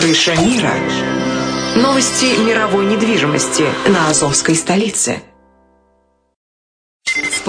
Крыша мира. Новости мировой недвижимости на Азовской столице.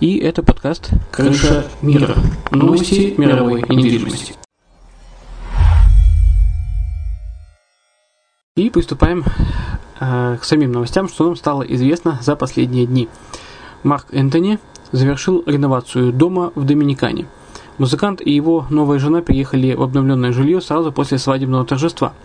и это подкаст «Крыша мира. Новости мировой недвижимости». И приступаем э, к самим новостям, что нам стало известно за последние дни. Марк Энтони завершил реновацию дома в Доминикане. Музыкант и его новая жена переехали в обновленное жилье сразу после свадебного торжества –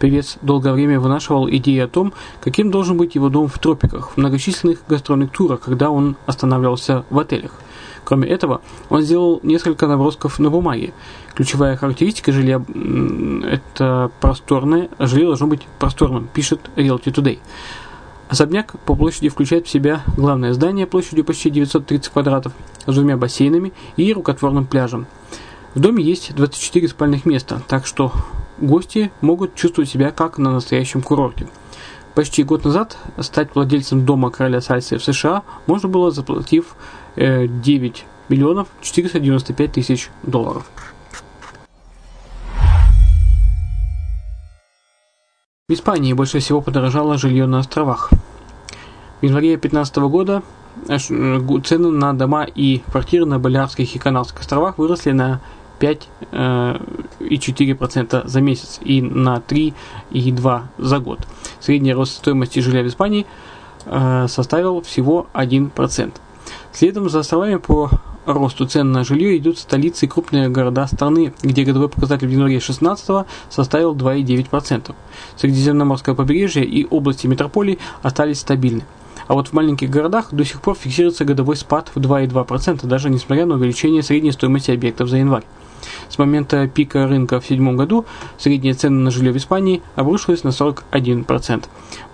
Певец долгое время вынашивал идеи о том, каким должен быть его дом в тропиках, в многочисленных гастрольных турах, когда он останавливался в отелях. Кроме этого, он сделал несколько набросков на бумаге. Ключевая характеристика жилья – это просторное, жилье должно быть просторным, пишет Realty Today. Особняк по площади включает в себя главное здание площадью почти 930 квадратов с двумя бассейнами и рукотворным пляжем. В доме есть 24 спальных места, так что гости могут чувствовать себя как на настоящем курорте. Почти год назад стать владельцем дома короля сальсы в США можно было, заплатив 9 э, миллионов 495 тысяч долларов. В Испании больше всего подорожало жилье на островах. В январе 2015 года э, цены на дома и квартиры на Балиарских и Канарских островах выросли на 5,4% э, за месяц и на 3,2% за год. Средний рост стоимости жилья в Испании э, составил всего 1%. Следом за островами по росту цен на жилье идут столицы и крупные города страны, где годовой показатель в январе 16 составил 2,9%. Средиземноморское побережье и области метрополий остались стабильны. А вот в маленьких городах до сих пор фиксируется годовой спад в 2,2%, даже несмотря на увеличение средней стоимости объектов за январь. С момента пика рынка в 2007 году средняя цена на жилье в Испании обрушилась на 41%.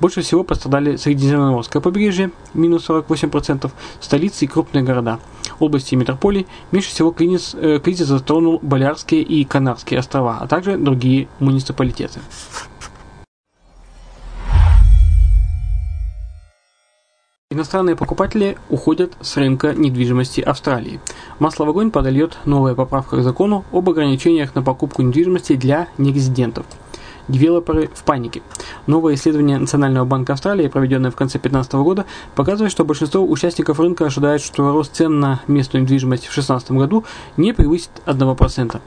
Больше всего пострадали Средиземноморское побережье, минус 48%, столицы и крупные города. Области и метрополии меньше всего кризис, э, кризис затронул Балиарские и Канарские острова, а также другие муниципалитеты. Иностранные покупатели уходят с рынка недвижимости Австралии. Масло в огонь подольет новая поправка к закону об ограничениях на покупку недвижимости для нерезидентов. Девелоперы в панике. Новое исследование Национального банка Австралии, проведенное в конце 2015 года, показывает, что большинство участников рынка ожидает, что рост цен на местную недвижимость в 2016 году не превысит 1%.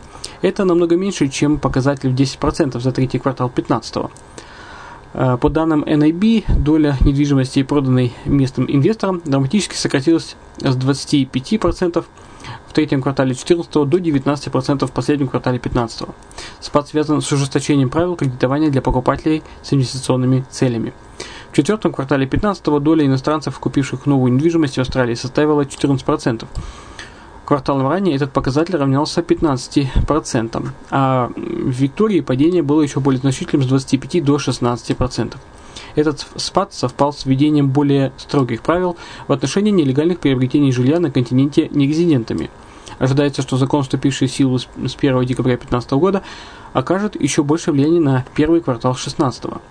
Это намного меньше, чем показатель в 10% за третий квартал 2015 года. Э, по данным NIB, доля недвижимости, проданной местным инвесторам, драматически сократилась с 25% в третьем квартале 2014 до 19% в последнем квартале 2015. Спад связан с ужесточением правил кредитования для покупателей с инвестиционными целями. В четвертом квартале 2015 доля иностранцев, купивших новую недвижимость в Австралии, составила 14%. Кварталом ранее этот показатель равнялся 15%, а в Виктории падение было еще более значительным с 25 до 16%. Этот спад совпал с введением более строгих правил в отношении нелегальных приобретений жилья на континенте нерезидентами. Ожидается, что закон, вступивший в силу с 1 декабря 2015 года, окажет еще большее влияние на первый квартал 2016 года.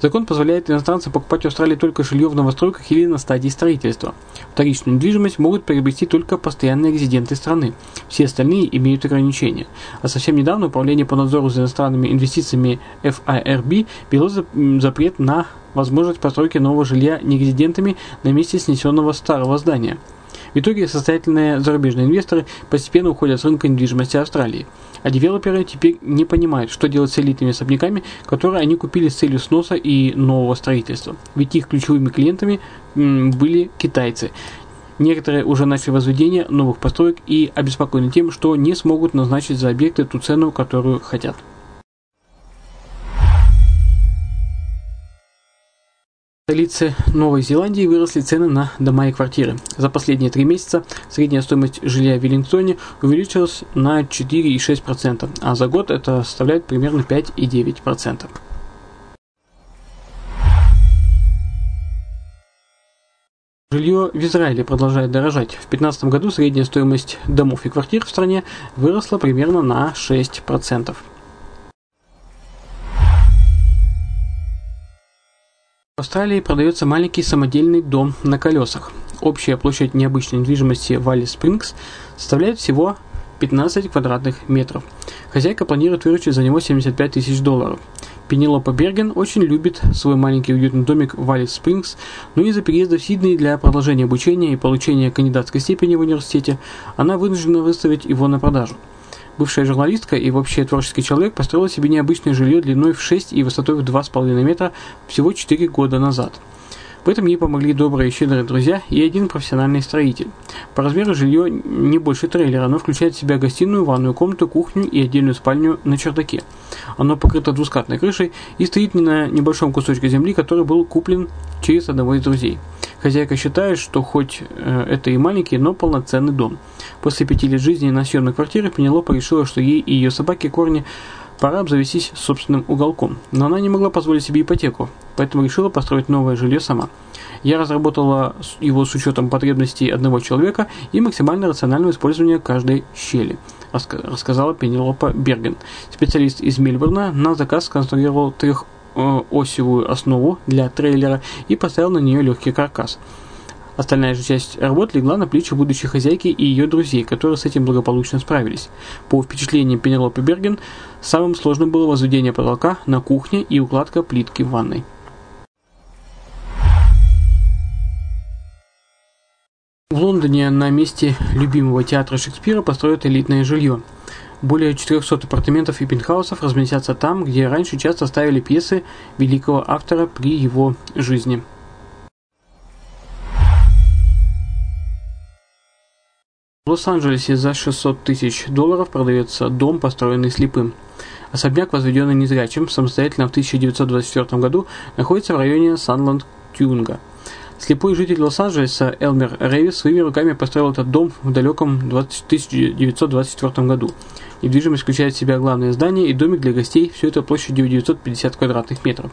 Закон позволяет иностранцам покупать в Австралии только жилье в новостройках или на стадии строительства. Вторичную недвижимость могут приобрести только постоянные резиденты страны. Все остальные имеют ограничения. А совсем недавно Управление по надзору за иностранными инвестициями FIRB ввело запрет на возможность постройки нового жилья нерезидентами на месте снесенного старого здания. В итоге состоятельные зарубежные инвесторы постепенно уходят с рынка недвижимости Австралии. А девелоперы теперь не понимают, что делать с элитными особняками, которые они купили с целью сноса и нового строительства. Ведь их ключевыми клиентами были китайцы. Некоторые уже начали возведение новых построек и обеспокоены тем, что не смогут назначить за объекты ту цену, которую хотят. Столице Новой Зеландии выросли цены на дома и квартиры. За последние три месяца средняя стоимость жилья в Веллингтоне увеличилась на 4,6%, а за год это составляет примерно 5,9%. Жилье в Израиле продолжает дорожать. В 2015 году средняя стоимость домов и квартир в стране выросла примерно на 6%. Австралии продается маленький самодельный дом на колесах. Общая площадь необычной недвижимости Валли Спрингс составляет всего 15 квадратных метров. Хозяйка планирует выручить за него 75 тысяч долларов. Пенелопа Берген очень любит свой маленький уютный домик в Валли Спрингс, но из-за переезда в Сидней для продолжения обучения и получения кандидатской степени в университете она вынуждена выставить его на продажу. Бывшая журналистка и вообще творческий человек построила себе необычное жилье длиной в 6 и высотой в 2,5 метра всего 4 года назад. В этом ей помогли добрые и щедрые друзья и один профессиональный строитель. По размеру жилье не больше трейлера, оно включает в себя гостиную, ванную комнату, кухню и отдельную спальню на чердаке. Оно покрыто двускатной крышей и стоит на небольшом кусочке земли, который был куплен через одного из друзей. Хозяйка считает, что хоть э, это и маленький, но полноценный дом. После пяти лет жизни на съемной квартире Пенелопа решила, что ей и ее собаке Корни пора обзавестись собственным уголком. Но она не могла позволить себе ипотеку, поэтому решила построить новое жилье сама. Я разработала его с учетом потребностей одного человека и максимально рационального использования каждой щели, рассказала Пенелопа Берген. Специалист из Мельбурна на заказ сконструировал трех осевую основу для трейлера и поставил на нее легкий каркас. Остальная же часть работ легла на плечи будущей хозяйки и ее друзей, которые с этим благополучно справились. По впечатлениям Пенелопы Берген, самым сложным было возведение потолка на кухне и укладка плитки в ванной. В Лондоне на месте любимого театра Шекспира построят элитное жилье. Более 400 апартаментов и пентхаусов разместятся там, где раньше часто ставили пьесы великого автора при его жизни. В Лос-Анджелесе за 600 тысяч долларов продается дом, построенный слепым. Особняк, возведенный незрячим, самостоятельно в 1924 году, находится в районе Санланд-Тюнга – Слепой житель Лос-Анджелеса Элмер Рэвис своими руками построил этот дом в далеком 20, 1924 году. Недвижимость включает в себя главное здание и домик для гостей, все это площадью 950 квадратных метров.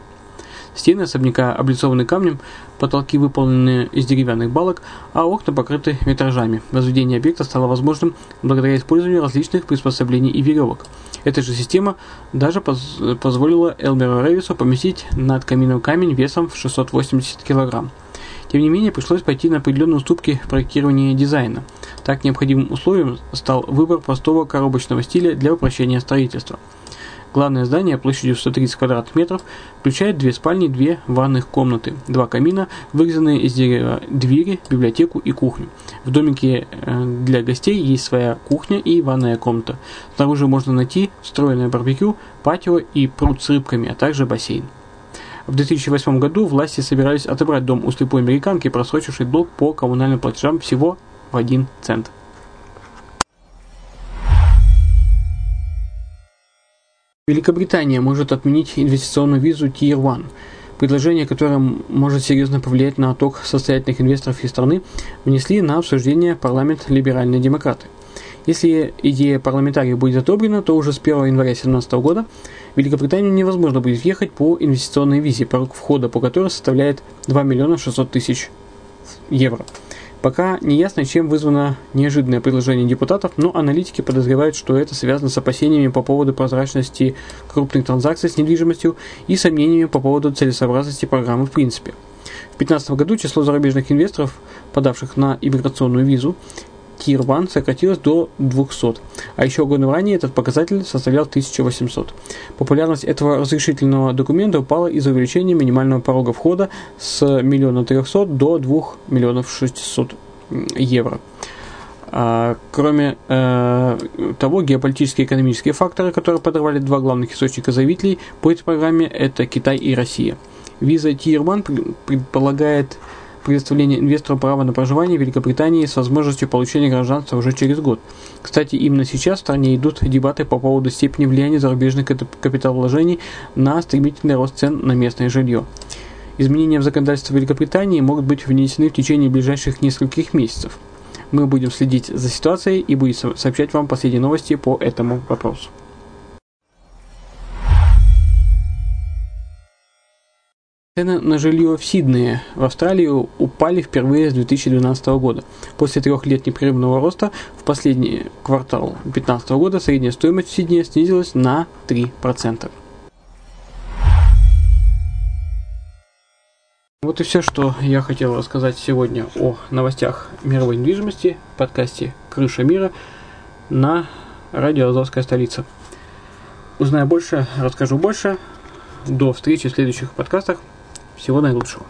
Стены особняка облицованы камнем, потолки выполнены из деревянных балок, а окна покрыты витражами. Возведение объекта стало возможным благодаря использованию различных приспособлений и веревок. Эта же система даже поз позволила Элмеру Рэвису поместить над камином камень весом в 680 килограмм. Тем не менее, пришлось пойти на определенные уступки в проектировании дизайна. Так необходимым условием стал выбор простого коробочного стиля для упрощения строительства. Главное здание площадью 130 квадратных метров включает две спальни, две ванных комнаты, два камина, вырезанные из дерева двери, библиотеку и кухню. В домике э, для гостей есть своя кухня и ванная комната. Снаружи можно найти встроенное барбекю, патио и пруд с рыбками, а также бассейн. В 2008 году власти собирались отобрать дом у слепой американки, просрочившей долг по коммунальным платежам всего в 1 цент. Великобритания может отменить инвестиционную визу Tier 1. Предложение, которое может серьезно повлиять на отток состоятельных инвесторов из страны, внесли на обсуждение парламент либеральные демократы. Если идея парламентариев будет одобрена, то уже с 1 января 2017 года в Великобританию невозможно будет въехать по инвестиционной визе, порог входа по которой составляет 2 миллиона 600 тысяч евро. Пока не ясно, чем вызвано неожиданное предложение депутатов, но аналитики подозревают, что это связано с опасениями по поводу прозрачности крупных транзакций с недвижимостью и сомнениями по поводу целесообразности программы в принципе. В 2015 году число зарубежных инвесторов, подавших на иммиграционную визу, Tier 1 сократилось до 200, а еще годом ранее этот показатель составлял 1800. Популярность этого разрешительного документа упала из-за увеличения минимального порога входа с 1 300 до 2 миллионов 600 евро. А, кроме э, того, геополитические и экономические факторы, которые подорвали два главных источника заявителей по этой программе, это Китай и Россия. Виза 1 предполагает предоставление инвестору права на проживание в Великобритании с возможностью получения гражданства уже через год. Кстати, именно сейчас в стране идут дебаты по поводу степени влияния зарубежных капиталовложений на стремительный рост цен на местное жилье. Изменения в законодательстве Великобритании могут быть внесены в течение ближайших нескольких месяцев. Мы будем следить за ситуацией и будем сообщать вам последние новости по этому вопросу. Цены на жилье в Сиднее в Австралии упали впервые с 2012 года. После трех лет непрерывного роста в последний квартал 2015 года средняя стоимость в Сиднее снизилась на 3%. Вот и все, что я хотел рассказать сегодня о новостях мировой недвижимости в подкасте «Крыша мира» на радио «Азовская столица». Узнаю больше, расскажу больше. До встречи в следующих подкастах. Всего наилучшего.